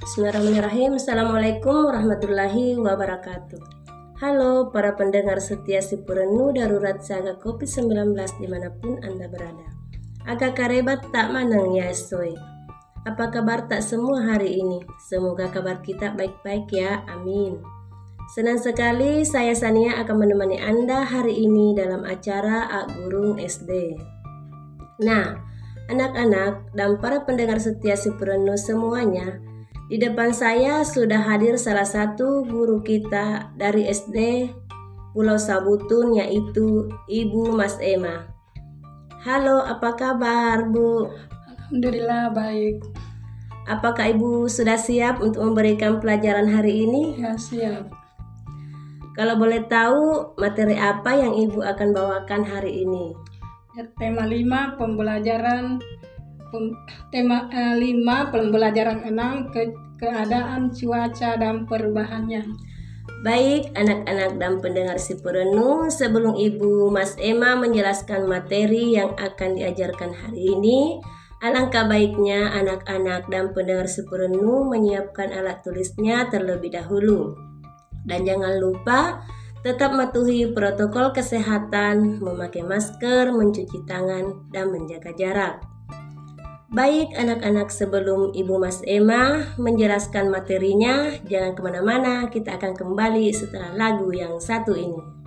Bismillahirrahmanirrahim. Assalamualaikum warahmatullahi wabarakatuh. Halo para pendengar setia Sipurenu Darurat Saga COVID-19 di mana pun Anda berada. Agak karebat tak manang ya soy. Apa kabar tak semua hari ini? Semoga kabar kita baik-baik ya, amin. Senang sekali saya Sania akan menemani Anda hari ini dalam acara Ak Gurung SD. Nah, anak-anak dan para pendengar setia Sipurenu semuanya, di depan saya sudah hadir salah satu guru kita dari SD Pulau Sabutun yaitu Ibu Mas Emma. Halo, apa kabar Bu? Alhamdulillah baik. Apakah Ibu sudah siap untuk memberikan pelajaran hari ini? Ya siap. Kalau boleh tahu materi apa yang Ibu akan bawakan hari ini? Ya, tema 5 pembelajaran tema eh, 5 pembelajaran 6 ke, keadaan cuaca dan perubahannya. Baik, anak-anak dan pendengar si perenu, sebelum Ibu Mas Emma menjelaskan materi yang akan diajarkan hari ini, alangkah baiknya anak-anak dan pendengar si perenu menyiapkan alat tulisnya terlebih dahulu. Dan jangan lupa tetap mematuhi protokol kesehatan, memakai masker, mencuci tangan, dan menjaga jarak. Baik anak-anak sebelum Ibu Mas Emma menjelaskan materinya, jangan ke mana-mana, kita akan kembali setelah lagu yang satu ini.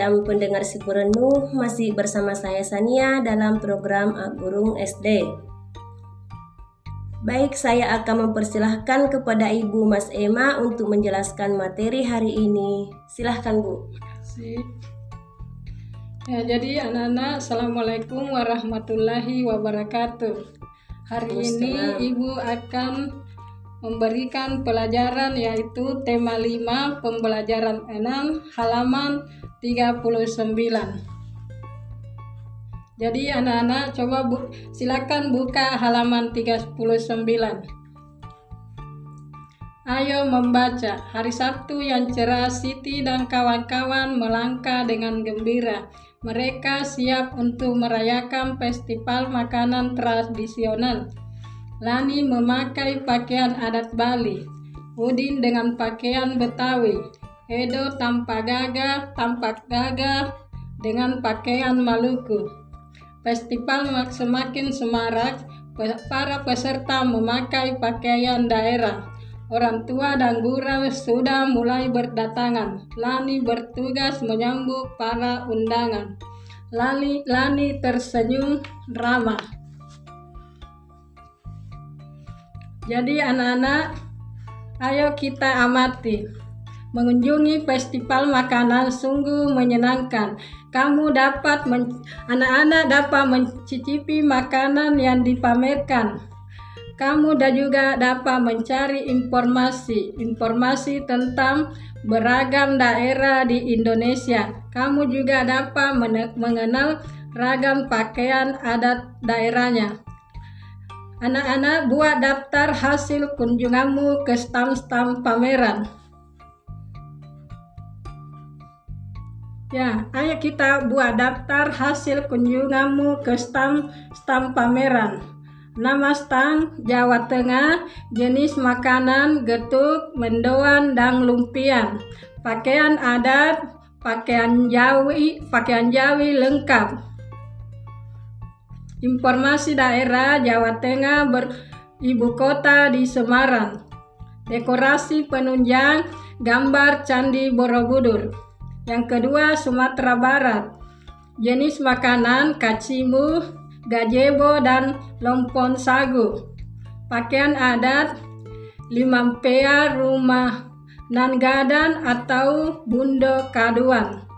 Dan pendengar Sipurenu masih bersama saya Sania dalam program Agurung SD. Baik, saya akan mempersilahkan kepada Ibu Mas Emma untuk menjelaskan materi hari ini. Silahkan Bu. Ya, jadi anak-anak, Assalamualaikum warahmatullahi wabarakatuh. Hari ini Ibu akan memberikan pelajaran yaitu tema 5 pembelajaran 6 halaman 39. Jadi anak-anak coba bu silakan buka halaman 39. Ayo membaca. Hari Sabtu yang cerah, Siti dan kawan-kawan melangkah dengan gembira. Mereka siap untuk merayakan festival makanan tradisional. Lani memakai pakaian adat Bali, Udin dengan pakaian Betawi, Edo tanpa gagah, tampak gagah dengan pakaian Maluku. Festival semakin semarak, para peserta memakai pakaian daerah. Orang tua dan guru sudah mulai berdatangan. Lani bertugas menyambut para undangan. Lani, Lani tersenyum ramah. Jadi anak-anak, ayo kita amati. Mengunjungi festival makanan sungguh menyenangkan. Kamu dapat anak-anak dapat mencicipi makanan yang dipamerkan. Kamu dan juga dapat mencari informasi, informasi tentang beragam daerah di Indonesia. Kamu juga dapat mengenal ragam pakaian adat daerahnya. Anak-anak buat daftar hasil kunjunganmu ke stam-stam pameran. Ya, ayo kita buat daftar hasil kunjunganmu ke stam-stam pameran. Nama stam Jawa Tengah, jenis makanan getuk, mendoan, dan lumpian. Pakaian adat, pakaian Jawi, pakaian Jawi lengkap Informasi daerah Jawa Tengah beribu kota di Semarang. Dekorasi penunjang gambar Candi Borobudur. Yang kedua Sumatera Barat. Jenis makanan kacimu, gajebo, dan lompon sagu. Pakaian adat limampea rumah nangadan atau bundo kaduan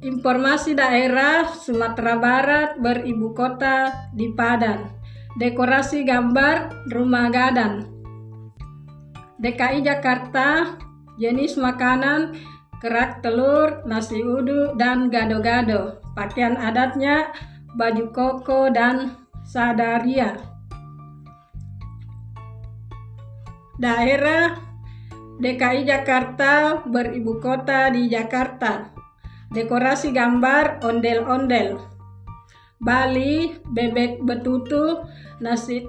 Informasi daerah Sumatera Barat beribu kota di Padang. Dekorasi gambar rumah gadan. DKI Jakarta jenis makanan kerak telur, nasi uduk, dan gado-gado. Pakaian adatnya baju koko dan sadaria. Daerah DKI Jakarta beribu kota di Jakarta. Dekorasi gambar ondel-ondel. Bali, bebek betutu, nasi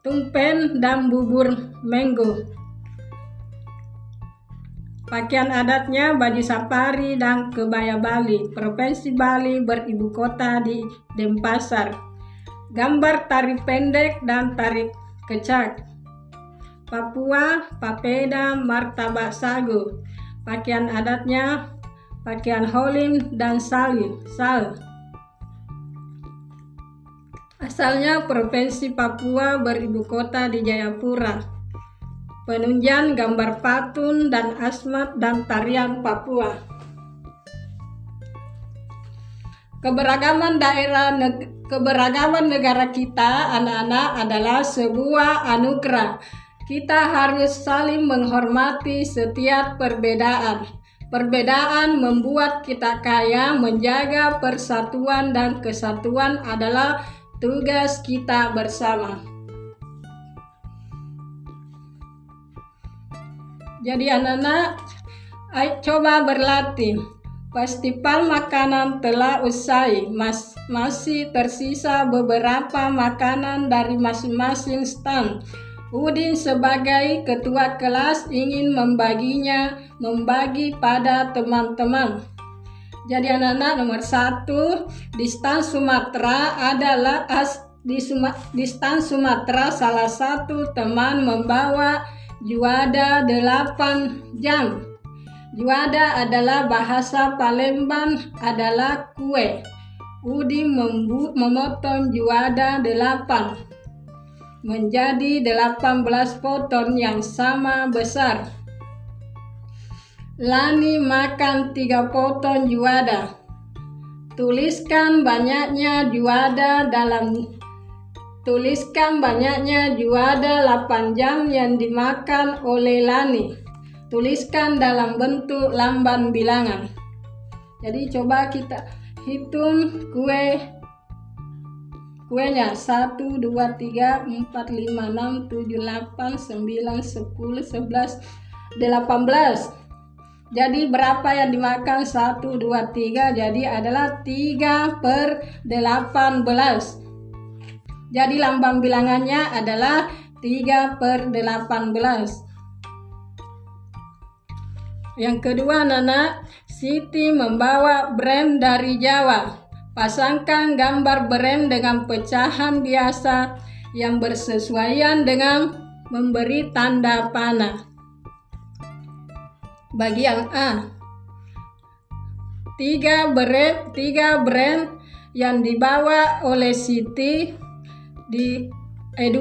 tumpen, dan bubur menggo. Pakaian adatnya baju safari dan kebaya Bali. Provinsi Bali beribu kota di Denpasar. Gambar tarik pendek dan tarik kecak. Papua, papeda, martabak sagu. Pakaian adatnya pakaian holim dan salin, sal. Asalnya Provinsi Papua beribu kota di Jayapura. Penunjang gambar patun dan asmat dan tarian Papua. Keberagaman daerah keberagaman negara kita anak-anak adalah sebuah anugerah. Kita harus saling menghormati setiap perbedaan Perbedaan membuat kita kaya, menjaga persatuan dan kesatuan adalah tugas kita bersama. Jadi anak-anak, ayo coba berlatih. Festival makanan telah usai, Mas, masih tersisa beberapa makanan dari masing-masing stand Udin sebagai ketua kelas ingin membaginya, membagi pada teman-teman. Jadi anak-anak nomor satu, di stan Sumatera adalah as, di, Suma, di stan Sumatera salah satu teman membawa juada 8 jam. Juada adalah bahasa Palembang adalah kue. Udin memotong juada 8 menjadi 18 potong yang sama besar. Lani makan tiga potong juada. Tuliskan banyaknya juada dalam Tuliskan banyaknya juada 8 jam yang dimakan oleh Lani. Tuliskan dalam bentuk lamban bilangan. Jadi coba kita hitung kue kuenya 1 2 3 4 5 6 7 8 9 10 11 18 jadi berapa yang dimakan? 1, 2, 3 Jadi adalah 3 per 18 Jadi lambang bilangannya adalah 3 per 18 Yang kedua Nana Siti membawa brand dari Jawa Pasangkan gambar brand dengan pecahan biasa yang bersesuaian dengan memberi tanda panah. Bagian A. Tiga brand, tiga brand yang dibawa oleh Siti di E2,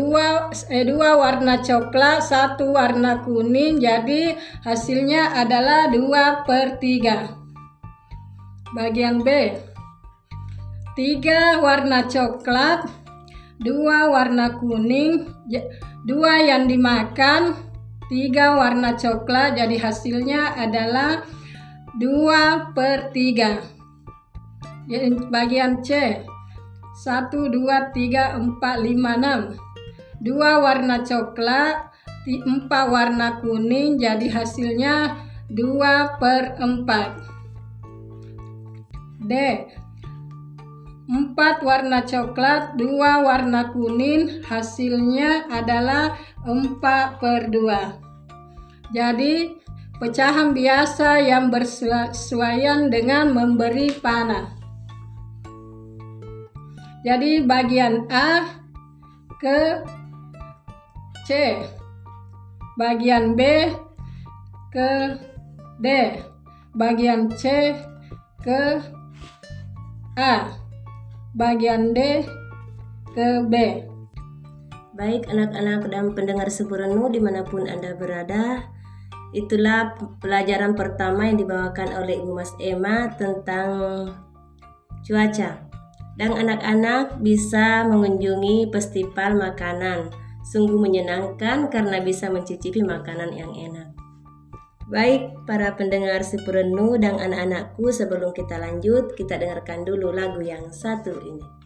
E2 warna coklat, satu warna kuning, jadi hasilnya adalah 2 per 3. Bagian B. Tiga warna coklat, dua warna kuning, dua yang dimakan, tiga warna coklat. Jadi hasilnya adalah 2 per 3 jadi bagian C. 1 2 3 4 5 6 dua warna coklat empat warna kuning. Jadi hasilnya 2 per 4 D empat warna coklat dua warna kuning hasilnya adalah 4 per 2 jadi, pecahan biasa yang bersesuaian dengan memberi panah. Jadi, bagian A ke C, bagian B ke D, bagian C ke A, bagian D ke B. Baik anak-anak dan pendengar Seburenu di mana pun Anda berada, Itulah pelajaran pertama yang dibawakan oleh Ibu Mas Emma tentang cuaca. Dan anak-anak bisa mengunjungi festival makanan. Sungguh menyenangkan karena bisa mencicipi makanan yang enak. Baik, para pendengar Sipurenu dan anak-anakku sebelum kita lanjut, kita dengarkan dulu lagu yang satu ini.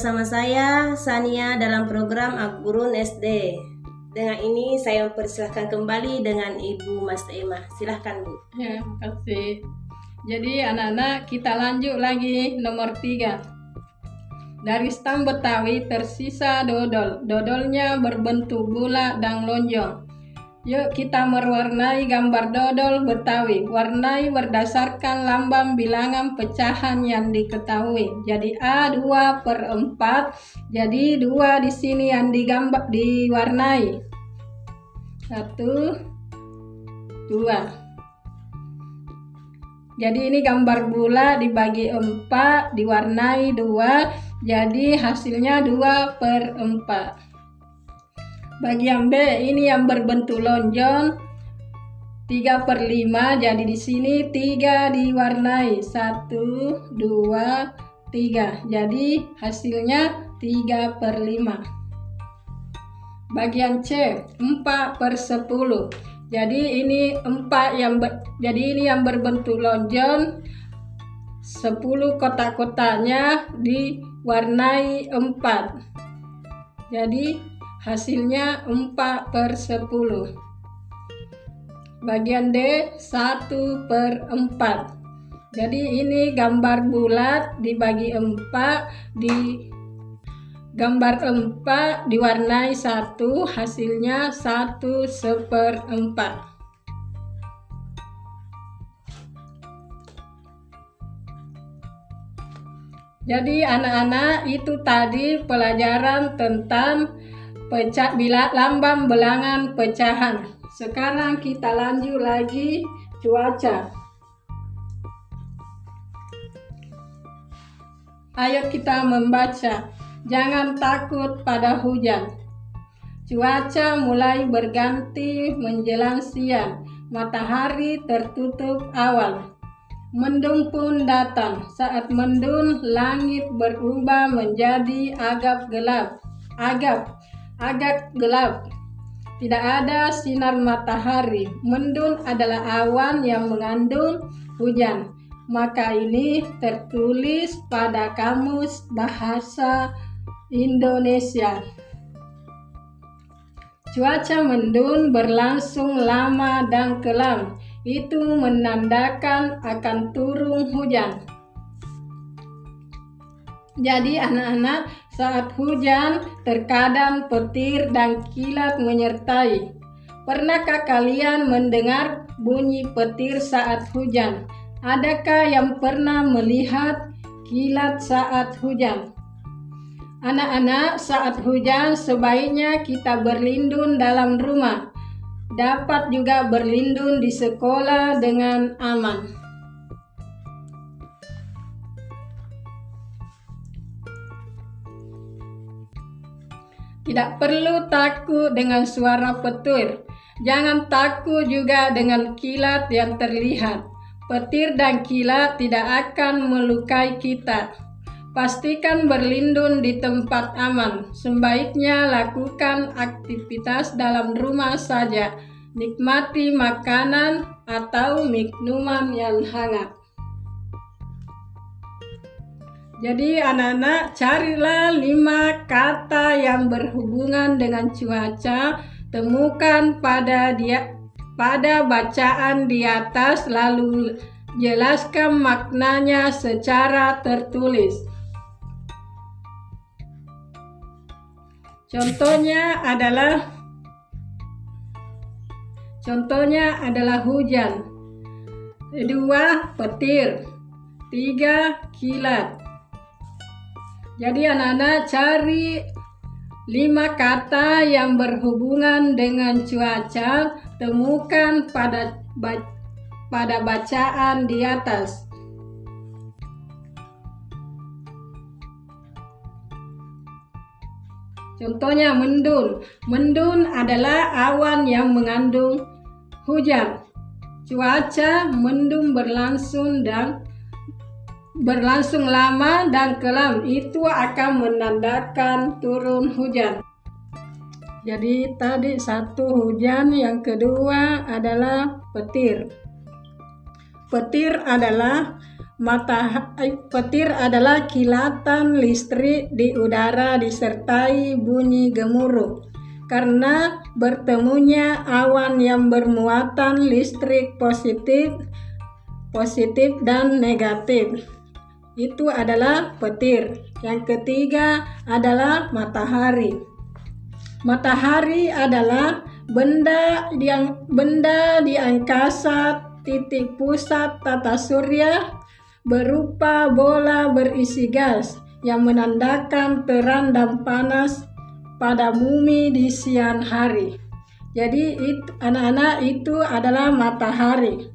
Bersama saya Sania dalam program Agurun SD. Dengan ini saya mempersilahkan kembali dengan Ibu Mas Emma. Silahkan Bu. Ya, kasih. Jadi anak-anak kita lanjut lagi nomor tiga. Dari stam Betawi tersisa dodol. Dodolnya berbentuk bulat dan lonjong. Yuk kita mewarnai gambar dodol Betawi. Warnai berdasarkan lambang bilangan pecahan yang diketahui. Jadi A 2 per 4. Jadi 2 di sini yang digambar diwarnai. 1 2 Jadi ini gambar bola dibagi 4 diwarnai 2 jadi hasilnya 2 per 4 Bagian B ini yang berbentuk lonjong 3 per 5 jadi di sini 3 diwarnai. 1 2 3 jadi hasilnya 3 per 5 bagian C 4 per 10 jadi ini 4 yang ber, jadi ini yang berbentuk lonjong 10 kotak-kotaknya diwarnai 4 jadi hasilnya 4 per 10 bagian D 1 per 4 jadi ini gambar bulat dibagi 4 di gambar 4 diwarnai 1 hasilnya 1 seper 4 Jadi anak-anak itu tadi pelajaran tentang pecah bila lambang belangan pecahan. Sekarang kita lanjut lagi cuaca. Ayo kita membaca. Jangan takut pada hujan. Cuaca mulai berganti menjelang siang. Matahari tertutup awal. Mendung pun datang. Saat mendung, langit berubah menjadi agak gelap. Agak agak gelap. Tidak ada sinar matahari. Mendung adalah awan yang mengandung hujan. Maka ini tertulis pada kamus bahasa Indonesia. Cuaca mendung berlangsung lama dan kelam. Itu menandakan akan turun hujan. Jadi anak-anak saat hujan terkadang petir dan kilat menyertai. Pernahkah kalian mendengar bunyi petir saat hujan? Adakah yang pernah melihat kilat saat hujan? Anak-anak, saat hujan sebaiknya kita berlindung dalam rumah. Dapat juga berlindung di sekolah dengan aman. Tidak perlu takut dengan suara petir. Jangan takut juga dengan kilat yang terlihat. Petir dan kilat tidak akan melukai kita. Pastikan berlindung di tempat aman. Sebaiknya lakukan aktivitas dalam rumah saja. Nikmati makanan atau minuman yang hangat. Jadi anak-anak carilah lima kata yang berhubungan dengan cuaca, temukan pada dia pada bacaan di atas lalu jelaskan maknanya secara tertulis. Contohnya adalah Contohnya adalah hujan. Kedua, petir. Tiga, kilat. Jadi anak-anak cari lima kata yang berhubungan dengan cuaca, temukan pada pada bacaan di atas. Contohnya mendun. Mendun adalah awan yang mengandung hujan. Cuaca mendung berlangsung dan berlangsung lama dan kelam itu akan menandakan turun hujan. Jadi tadi satu hujan, yang kedua adalah petir. Petir adalah mata petir adalah kilatan listrik di udara disertai bunyi gemuruh karena bertemunya awan yang bermuatan listrik positif positif dan negatif itu adalah petir yang ketiga adalah matahari matahari adalah benda yang benda di angkasa titik pusat tata surya berupa bola berisi gas yang menandakan terang dan panas pada bumi di siang hari. Jadi anak-anak itu adalah matahari.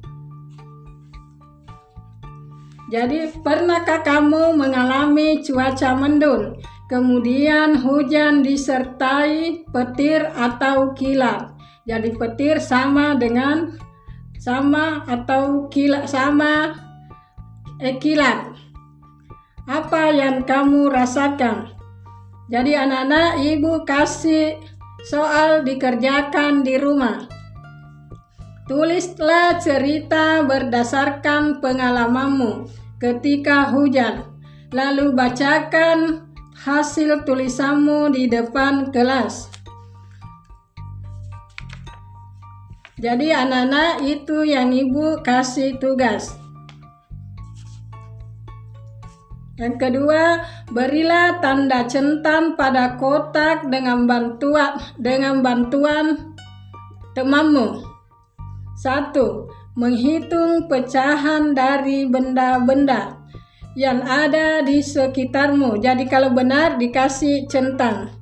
Jadi pernahkah kamu mengalami cuaca mendung, kemudian hujan disertai petir atau kilat? Jadi petir sama dengan sama atau kilat sama eh, kilat. Apa yang kamu rasakan? Jadi anak-anak ibu kasih soal dikerjakan di rumah. Tulislah cerita berdasarkan pengalamanmu ketika hujan. Lalu bacakan hasil tulisanmu di depan kelas. Jadi anak-anak itu yang ibu kasih tugas. Yang kedua, berilah tanda centang pada kotak dengan bantuan dengan bantuan temanmu. Satu, menghitung pecahan dari benda-benda yang ada di sekitarmu. Jadi kalau benar dikasih centang.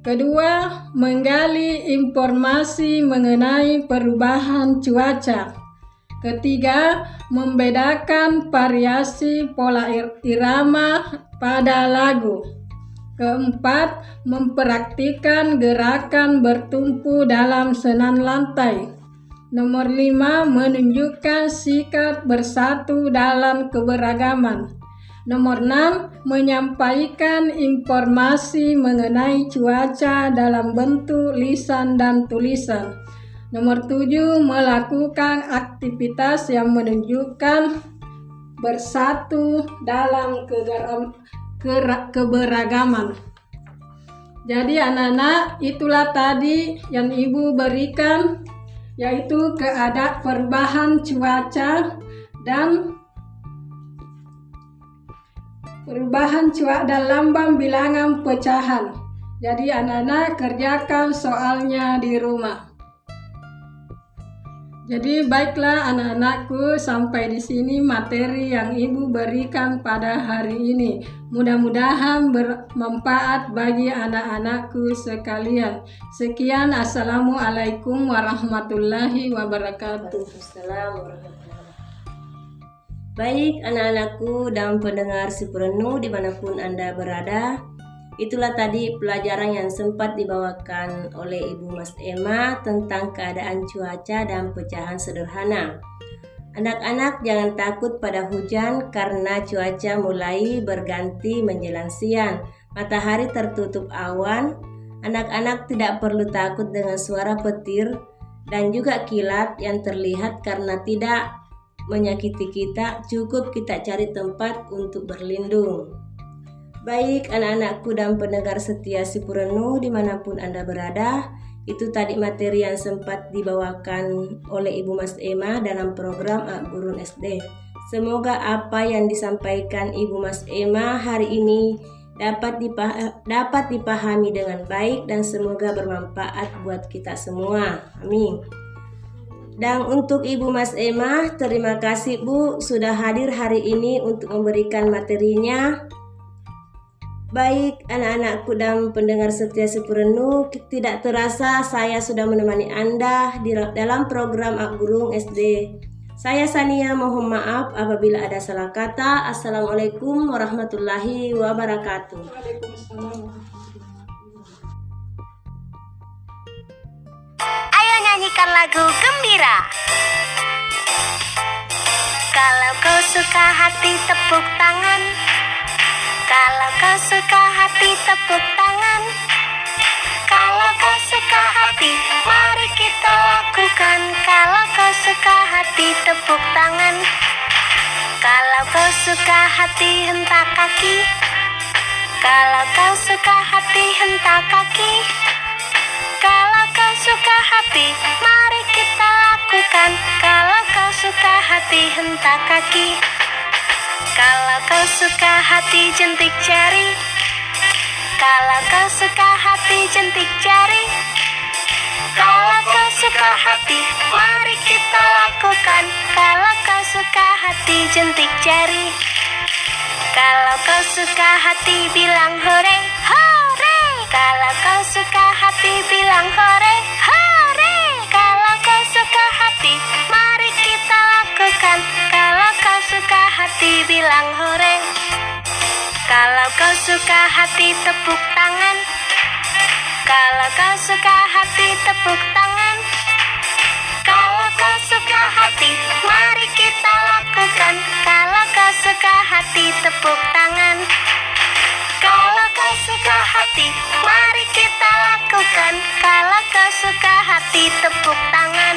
Kedua, menggali informasi mengenai perubahan cuaca. Ketiga, membedakan variasi pola irama pada lagu. Keempat, mempraktikkan gerakan bertumpu dalam senan lantai. Nomor lima, menunjukkan sikap bersatu dalam keberagaman. Nomor enam, menyampaikan informasi mengenai cuaca dalam bentuk lisan dan tulisan. Nomor tujuh, melakukan aktivitas yang menunjukkan bersatu dalam keberagaman. Jadi anak-anak itulah tadi yang ibu berikan yaitu keadaan perubahan cuaca dan perubahan cuaca dan lambang bilangan pecahan. Jadi anak-anak kerjakan soalnya di rumah. Jadi baiklah anak-anakku sampai di sini materi yang ibu berikan pada hari ini. Mudah-mudahan bermanfaat bagi anak-anakku sekalian. Sekian assalamualaikum warahmatullahi wabarakatuh. Baik anak-anakku dan pendengar si perenuh di mana pun anda berada. Itulah tadi pelajaran yang sempat dibawakan oleh Ibu Mas Emma tentang keadaan cuaca dan pecahan sederhana. Anak-anak jangan takut pada hujan karena cuaca mulai berganti menjelang siang. Matahari tertutup awan. Anak-anak tidak perlu takut dengan suara petir dan juga kilat yang terlihat karena tidak menyakiti kita. Cukup kita cari tempat untuk berlindung. Baik anak-anakku dan pendengar setia si Purenu di mana pun Anda berada, itu tadi materi yang sempat dibawakan oleh Ibu Mas Emma dalam program Gurun SD. Semoga apa yang disampaikan Ibu Mas Emma hari ini dapat, dipah dapat dipahami dengan baik dan semoga bermanfaat buat kita semua. Amin. Dan untuk Ibu Mas Emma, terima kasih Bu sudah hadir hari ini untuk memberikan materinya. Baik anak-anakku dan pendengar setia Sepurenu, tidak terasa saya sudah menemani Anda di dalam program Akburung SD. Saya Sania mohon maaf apabila ada salah kata. Assalamualaikum warahmatullahi wabarakatuh. Ayo nyanyikan lagu gembira. Kalau kau suka hati tepuk tangan. Kalau kau suka hati tepuk tangan. Kalau kau suka hati mari kita lakukan. Kalau kau suka hati tepuk tangan. Kalau kau suka hati hentak kaki. Kalau kau suka hati hentak kaki. Kalau kau suka hati mari kita lakukan. Kalau kau suka hati hentak kaki Kalau kau suka hati jentik jari Kalau kau suka hati jentik jari Kalau kau suka hati mari kita lakukan. Kalau kau suka hati jentik jari Kalau kau suka hati bilang hore Hore. Kalau kau suka hati bilang hore Hore hati bilang hore. Kalau kau suka hati tepuk tangan. Kalau kau suka hati tepuk tangan. Kalau kau suka hati mari kita lakukan. Kalau kau suka hati tepuk tangan. Kalau kau suka hati mari kita lakukan. Kalau kau suka hati tepuk tangan.